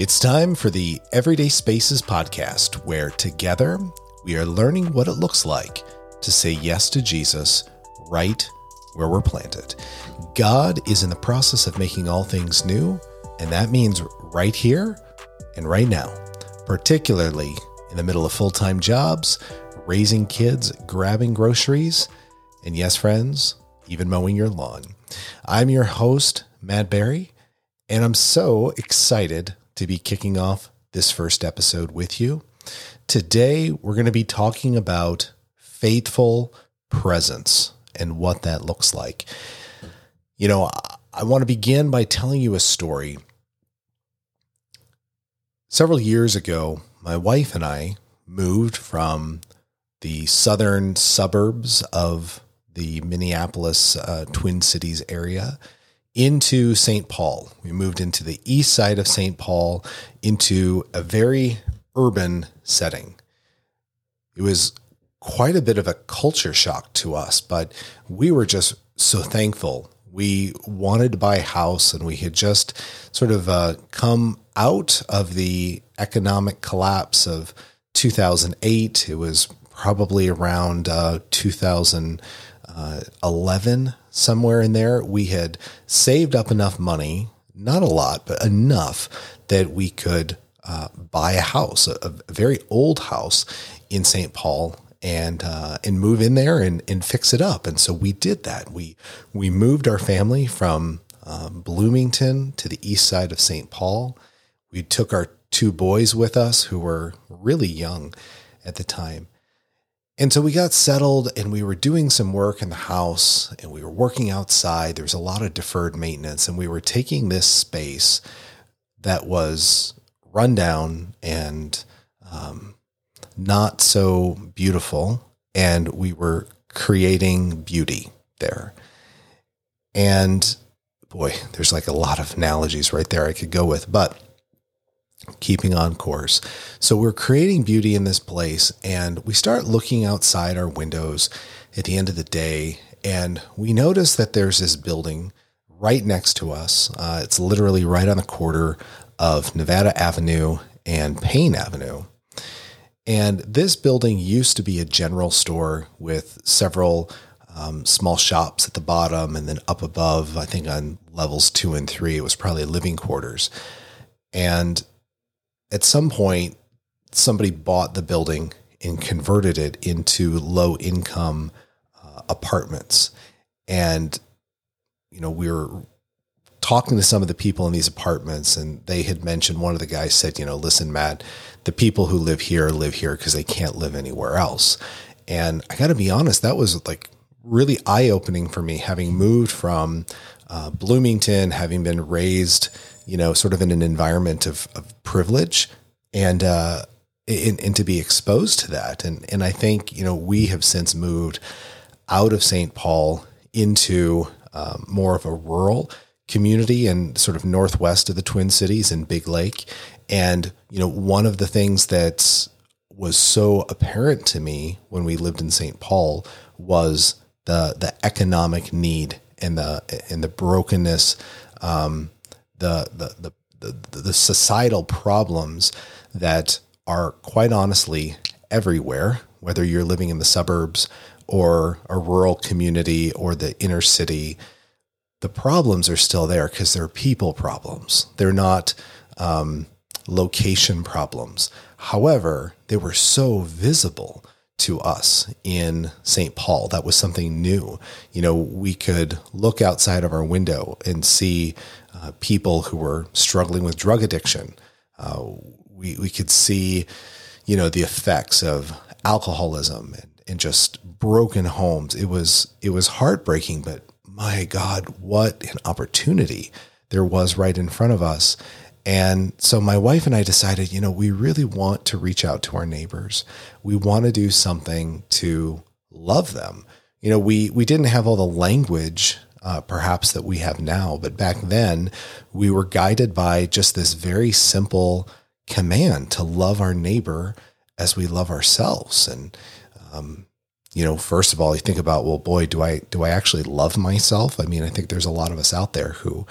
It's time for the Everyday Spaces podcast, where together we are learning what it looks like to say yes to Jesus right where we're planted. God is in the process of making all things new, and that means right here and right now, particularly in the middle of full time jobs, raising kids, grabbing groceries, and yes, friends, even mowing your lawn. I'm your host, Matt Barry, and I'm so excited to be kicking off this first episode with you. Today, we're going to be talking about faithful presence and what that looks like. You know, I want to begin by telling you a story. Several years ago, my wife and I moved from the southern suburbs of the Minneapolis uh, Twin Cities area into St. Paul. We moved into the east side of St. Paul into a very urban setting. It was quite a bit of a culture shock to us, but we were just so thankful. We wanted to buy a house and we had just sort of uh, come out of the economic collapse of 2008. It was probably around uh, 2011, somewhere in there. We had saved up enough money, not a lot, but enough that we could uh, buy a house, a, a, very old house in St. Paul, and uh, and move in there and, and fix it up. And so we did that. We we moved our family from um, Bloomington to the east side of St. Paul. We took our two boys with us who were really young at the time. And so we got settled and we were doing some work in the house and we were working outside. There was a lot of deferred maintenance and we were taking this space that was rundown and um, not so beautiful. And we were creating beauty there. And boy, there's like a lot of analogies right there I could go with. But keeping on course. So we're creating beauty in this place and we start looking outside our windows at the end of the day and we notice that there's this building right next to us. Uh, it's literally right on the corner of Nevada Avenue and Payne Avenue. And this building used to be a general store with several um, small shops at the bottom and then up above, I think on levels two and three, it was probably living quarters. And at some point, somebody bought the building and converted it into low income uh, apartments. And, you know, we were talking to some of the people in these apartments, and they had mentioned one of the guys said, you know, listen, Matt, the people who live here live here because they can't live anywhere else. And I got to be honest, that was like really eye opening for me, having moved from uh, Bloomington, having been raised you know, sort of in an environment of, of privilege and, uh, and, and to be exposed to that. And, and I think, you know, we have since moved out of St. Paul into um, more of a rural community and sort of northwest of the Twin Cities in Big Lake. And, you know, one of the things that was so apparent to me when we lived in St. Paul was the the economic need and the and the brokenness um, the, the, the, the, the societal problems that are quite honestly everywhere, whether you're living in the suburbs or a rural community or the inner city, the problems are still there because they're people problems. They're not um, location problems. However, they were so visible to us in St. Paul. That was something new. You know, we could look outside of our window and see uh, people who were struggling with drug addiction. Uh, we, we could see, you know, the effects of alcoholism and, and just broken homes. It was, it was heartbreaking, but my God, what an opportunity there was right in front of us. And so my wife and I decided, you know, we really want to reach out to our neighbors. We want to do something to love them. You know, we we didn't have all the language uh, perhaps that we have now. But back then, we were guided by just this very simple command to love our neighbor as we love ourselves. And, um, you know, first of all, you think about, well, boy, do I do I actually love myself? I mean, I think there's a lot of us out there who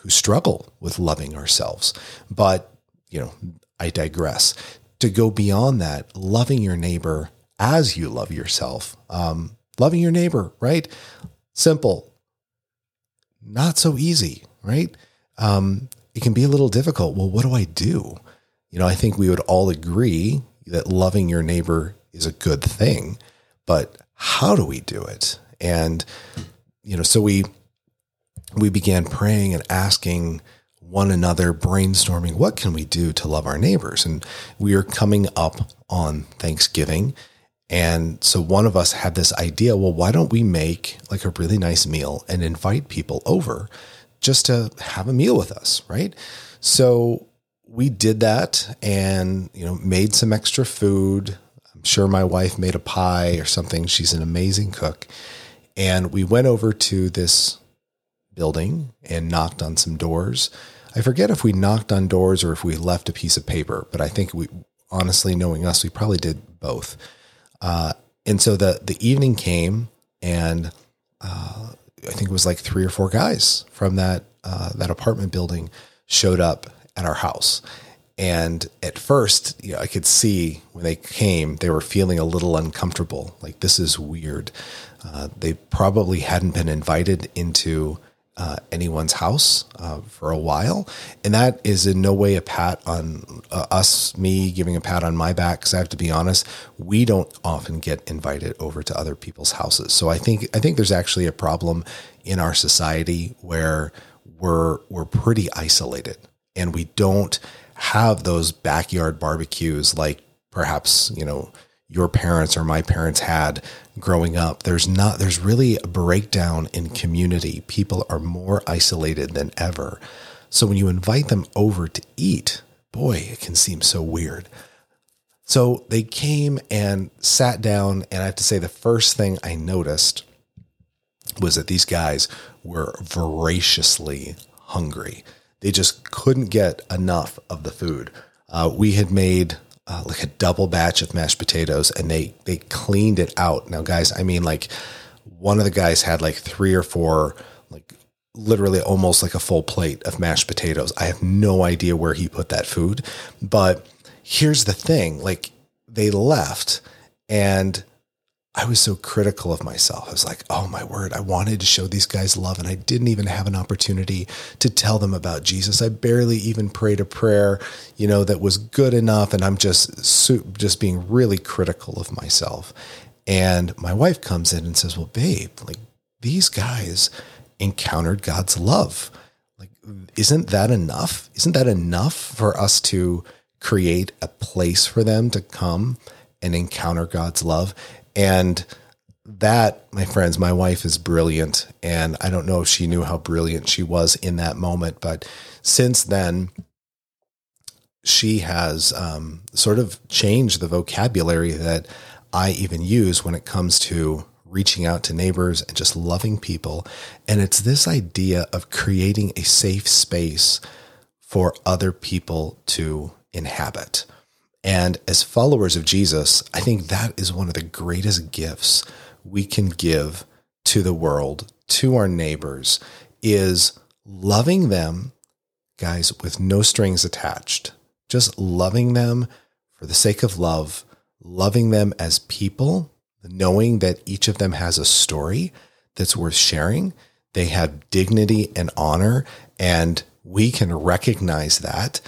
who struggle with loving ourselves. But you know, I digress. To go beyond that, loving your neighbor as you love yourself, um, loving your neighbor, right? Simple, not so easy, right? Um, it can be a little difficult. Well, what do I do? You know, I think we would all agree that loving your neighbor is a good thing, but how do we do it? And, you know, so we, we began praying and asking one another, brainstorming, what can we do to love our neighbors? And we are coming up on Thanksgiving. And so one of us had this idea well, why don't we make like a really nice meal and invite people over just to have a meal with us, right? So we did that and, you know, made some extra food. I'm sure my wife made a pie or something. She's an amazing cook. And we went over to this building and knocked on some doors. I forget if we knocked on doors or if we left a piece of paper, but I think we, honestly, knowing us, we probably did both. Uh, and so the the evening came, and uh, I think it was like three or four guys from that uh, that apartment building showed up at our house. And at first, you know, I could see when they came, they were feeling a little uncomfortable. Like this is weird. Uh, they probably hadn't been invited into uh, anyone's house uh, for a while. And that is in no way a pat on uh, us, me giving a pat on my back. Cause I have to be honest, we don't often get invited over to other people's houses. So I think, I think there's actually a problem in our society where we're, we're pretty isolated and we don't have those backyard barbecues like perhaps, you know, your parents or my parents had growing up. There's not, there's really a breakdown in community. People are more isolated than ever. So when you invite them over to eat, boy, it can seem so weird. So they came and sat down, and I have to say, the first thing I noticed was that these guys were voraciously hungry. They just couldn't get enough of the food. Uh, we had made uh, like a double batch of mashed potatoes and they they cleaned it out. Now, guys, I mean like one of the guys had like three or four like literally almost like a full plate of mashed potatoes. I have no idea where he put that food, but here's the thing, like they left and I was so critical of myself. I was like, oh my word, I wanted to show these guys love and I didn't even have an opportunity to tell them about Jesus. I barely even prayed a prayer, you know, that was good enough. And I'm just, just being really critical of myself. And my wife comes in and says, well, babe, like these guys encountered God's love. Like, isn't that enough? Isn't that enough for us to create a place for them to come and encounter God's love? And that, my friends, my wife is brilliant. And I don't know if she knew how brilliant she was in that moment. But since then, she has um, sort of changed the vocabulary that I even use when it comes to reaching out to neighbors and just loving people. And it's this idea of creating a safe space for other people to inhabit. And as followers of Jesus, I think that is one of the greatest gifts we can give to the world, to our neighbors, is loving them, guys, with no strings attached. Just loving them for the sake of love, loving them as people, knowing that each of them has a story that's worth sharing. They have dignity and honor, and we can recognize that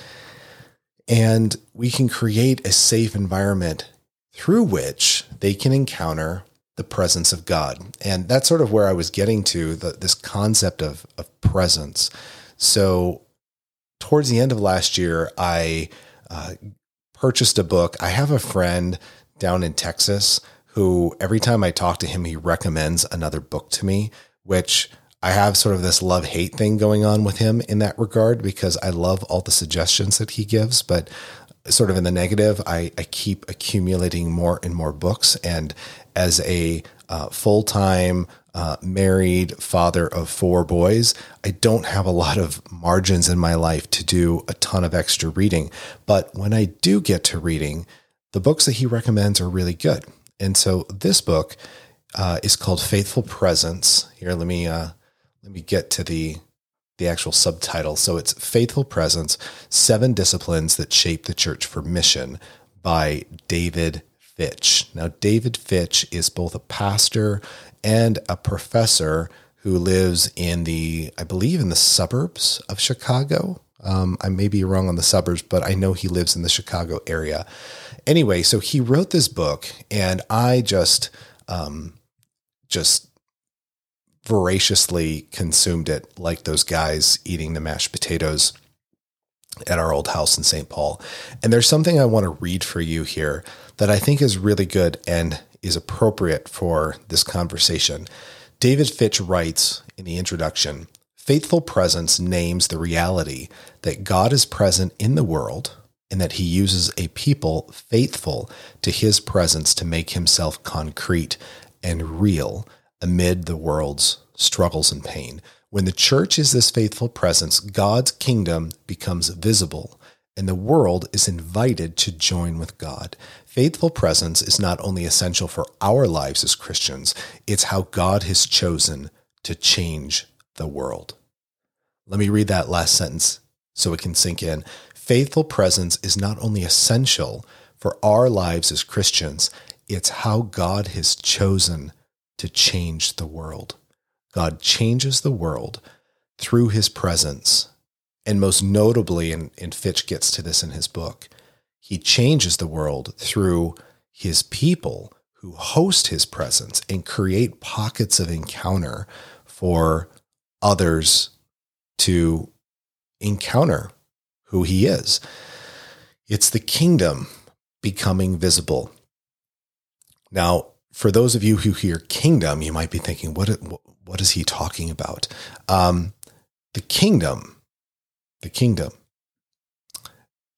and we can create a safe environment through which they can encounter the presence of God. And that's sort of where I was getting to the, this concept of, of presence. So, towards the end of last year, I uh, purchased a book. I have a friend down in Texas who, every time I talk to him, he recommends another book to me, which I have sort of this love hate thing going on with him in that regard because I love all the suggestions that he gives, but sort of in the negative, I, I keep accumulating more and more books. And as a uh, full time uh, married father of four boys, I don't have a lot of margins in my life to do a ton of extra reading. But when I do get to reading, the books that he recommends are really good. And so this book uh, is called Faithful Presence. Here, let me uh, let me get to the the actual subtitle. So it's Faithful Presence Seven Disciplines That Shape the Church for Mission by David Fitch. Now, David Fitch is both a pastor and a professor who lives in the, I believe, in the suburbs of Chicago. Um, I may be wrong on the suburbs, but I know he lives in the Chicago area. Anyway, so he wrote this book, and I just, um, just voraciously consumed it like those guys eating the mashed potatoes at our old house in St. Paul. And there's something I want to read for you here that I think is really good and is appropriate for this conversation. David Fitch writes in the introduction Faithful presence names the reality that God is present in the world and that he uses a people faithful to his presence to make himself concrete and real amid the world's struggles and pain. When the church is this faithful presence, God's kingdom becomes visible and the world is invited to join with God. Faithful presence is not only essential for our lives as Christians, it's how God has chosen to change the world. Let me read that last sentence so it can sink in. Faithful presence is not only essential for our lives as Christians, it's how God has chosen to change the world. God changes the world through his presence. And most notably, and, and Fitch gets to this in his book, he changes the world through his people who host his presence and create pockets of encounter for others to encounter who he is. It's the kingdom becoming visible. Now, for those of you who hear kingdom, you might be thinking, what, what is he talking about? Um, the kingdom, the kingdom.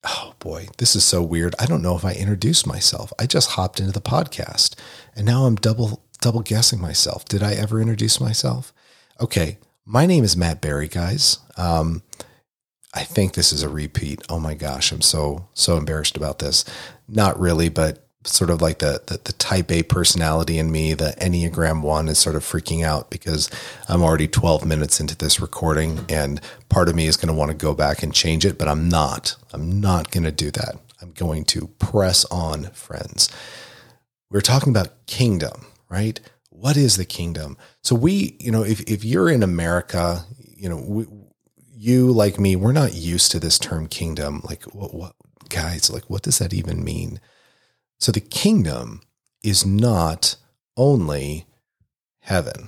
Oh boy, this is so weird. I don't know if I introduced myself. I just hopped into the podcast and now I'm double double guessing myself. Did I ever introduce myself? Okay, my name is Matt Barry, guys. Um, I think this is a repeat. Oh my gosh, I'm so so embarrassed about this. Not really, but sort of like the, the, the type A personality in me, the Enneagram one is sort of freaking out because I'm already 12 minutes into this recording and part of me is going to want to go back and change it, but I'm not. I'm not going to do that. I'm going to press on, friends. We're talking about kingdom, right? What is the kingdom? So we, you know, if, if you're in America, you know, we, you like me, we're not used to this term kingdom. Like what, what guys, like what does that even mean? So the kingdom is not only heaven.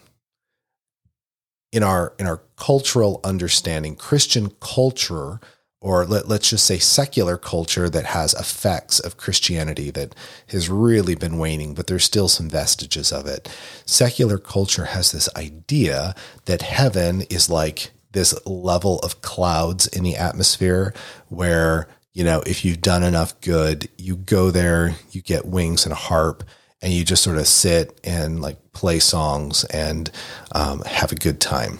In our in our cultural understanding, Christian culture, or let, let's just say secular culture that has effects of Christianity that has really been waning, but there's still some vestiges of it. Secular culture has this idea that heaven is like this level of clouds in the atmosphere where you know, if you've done enough good, you go there, you get wings and a harp, and you just sort of sit and like play songs and um, have a good time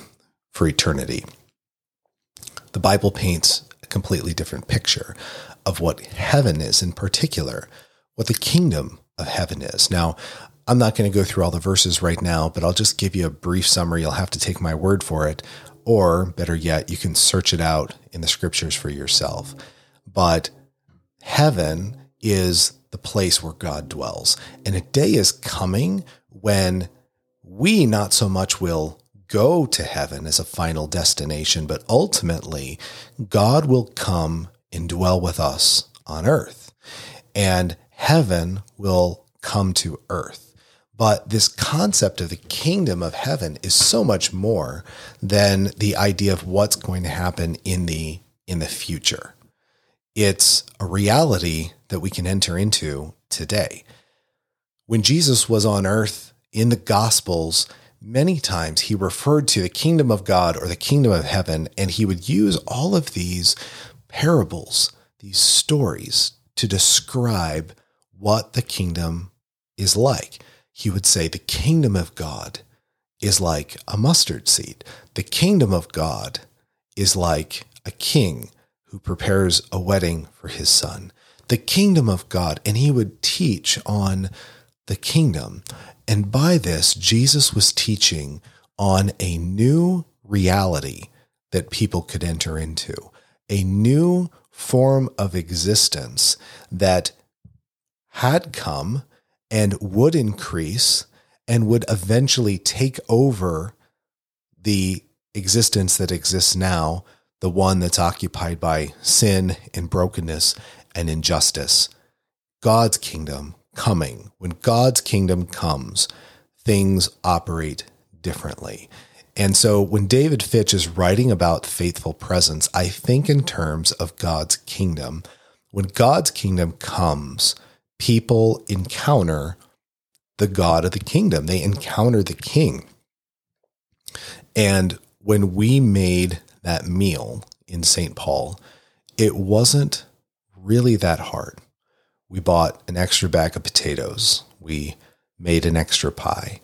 for eternity. The Bible paints a completely different picture of what heaven is in particular, what the kingdom of heaven is. Now, I'm not going to go through all the verses right now, but I'll just give you a brief summary. You'll have to take my word for it. Or better yet, you can search it out in the scriptures for yourself but heaven is the place where God dwells. And a day is coming when we not so much will go to heaven as a final destination, but ultimately God will come and dwell with us on earth. And heaven will come to earth. But this concept of the kingdom of heaven is so much more than the idea of what's going to happen in the in the future. It's a reality that we can enter into today. When Jesus was on earth in the Gospels, many times he referred to the kingdom of God or the kingdom of heaven, and he would use all of these parables, these stories, to describe what the kingdom is like. He would say, The kingdom of God is like a mustard seed. The kingdom of God is like a king who prepares a wedding for his son, the kingdom of God, and he would teach on the kingdom. And by this, Jesus was teaching on a new reality that people could enter into, a new form of existence that had come and would increase and would eventually take over the existence that exists now, the one that's occupied by sin and brokenness and injustice. God's kingdom coming. When God's kingdom comes, things operate differently. And so when David Fitch is writing about faithful presence, I think in terms of God's kingdom. When God's kingdom comes, people encounter the God of the kingdom, they encounter the king. And when we made that meal in St. Paul, it wasn't really that hard. We bought an extra bag of potatoes. We made an extra pie.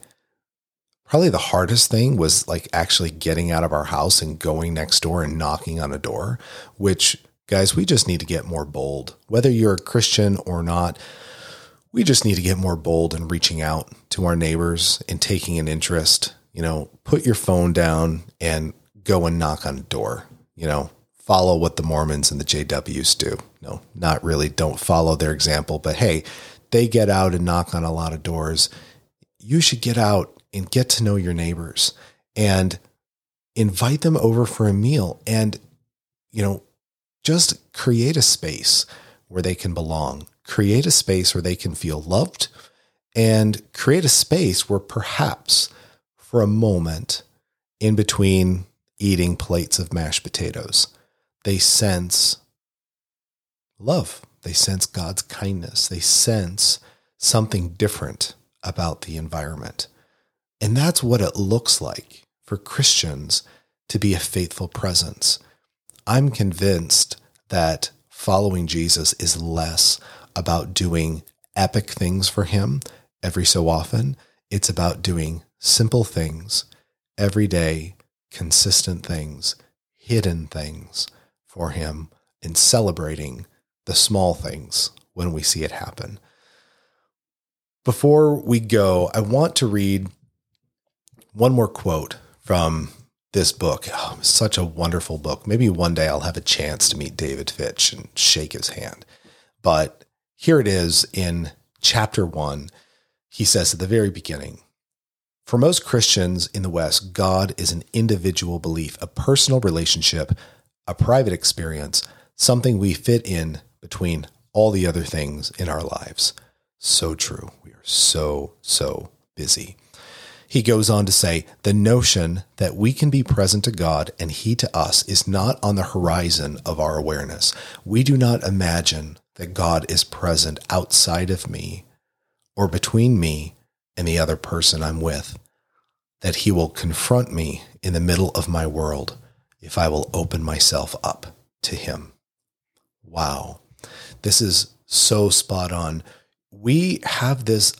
Probably the hardest thing was like actually getting out of our house and going next door and knocking on a door, which, guys, we just need to get more bold. Whether you're a Christian or not, we just need to get more bold in reaching out to our neighbors and taking an interest. You know, put your phone down and go and knock on a door. You know, follow what the Mormons and the JWs do. No, not really. Don't follow their example, but hey, they get out and knock on a lot of doors. You should get out and get to know your neighbors and invite them over for a meal and, you know, just create a space where they can belong, create a space where they can feel loved, and create a space where perhaps for a moment in between eating plates of mashed potatoes, they sense love. They sense God's kindness. They sense something different about the environment. And that's what it looks like for Christians to be a faithful presence. I'm convinced that following Jesus is less about doing epic things for him every so often. It's about doing simple things, everyday, consistent things, hidden things for him, and celebrating the small things when we see it happen. Before we go, I want to read one more quote from this book. Oh, such a wonderful book. Maybe one day I'll have a chance to meet David Fitch and shake his hand. But here it is in chapter one. He says at the very beginning For most Christians in the West, God is an individual belief, a personal relationship, a private experience, something we fit in between all the other things in our lives. So true. We are so, so busy. He goes on to say the notion that we can be present to God and He to us is not on the horizon of our awareness. We do not imagine that God is present outside of me or between me and the other person I'm with, that He will confront me in the middle of my world if I will open myself up to Him. Wow. This is so spot on. We have this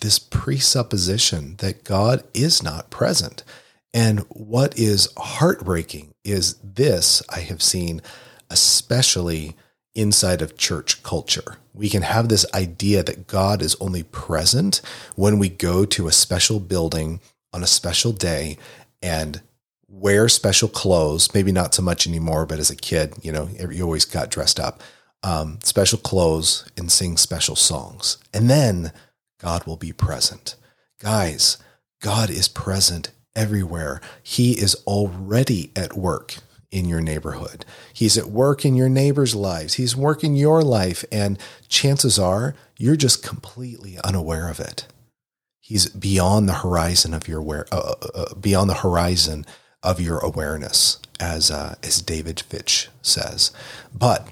this presupposition that God is not present. And what is heartbreaking is this I have seen, especially inside of church culture. We can have this idea that God is only present when we go to a special building on a special day and wear special clothes. Maybe not so much anymore, but as a kid, you know, you always got dressed up, um, special clothes and sing special songs. And then God will be present. Guys, God is present everywhere. He is already at work in your neighborhood. He's at work in your neighbors' lives. He's working your life, and chances are you're just completely unaware of it. He's beyond the horizon of your aware, uh, uh, uh beyond the horizon of your awareness, as uh, as David Fitch says. But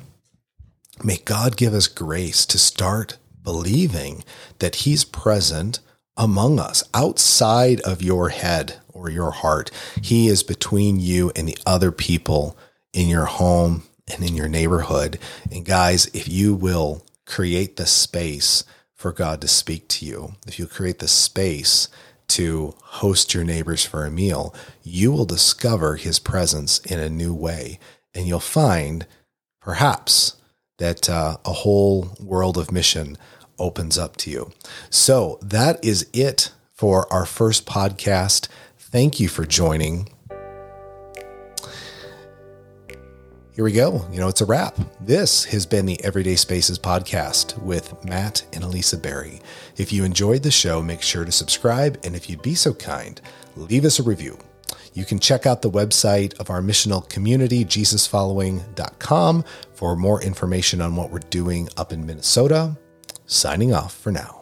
may God give us grace to start believing that He's present among us, outside of your head or your heart. He is between you and the other people in your home and in your neighborhood. And guys, if you will create the space for God to speak to you, if you create the space to host your neighbors for a meal, you will discover his presence in a new way. And you'll find perhaps that uh, a whole world of mission opens up to you. So that is it for our first podcast. Thank you for joining. here we go. You know, it's a wrap. This has been the Everyday Spaces podcast with Matt and Elisa Berry. If you enjoyed the show, make sure to subscribe. And if you'd be so kind, leave us a review. You can check out the website of our missional community, jesusfollowing.com, for more information on what we're doing up in Minnesota. Signing off for now.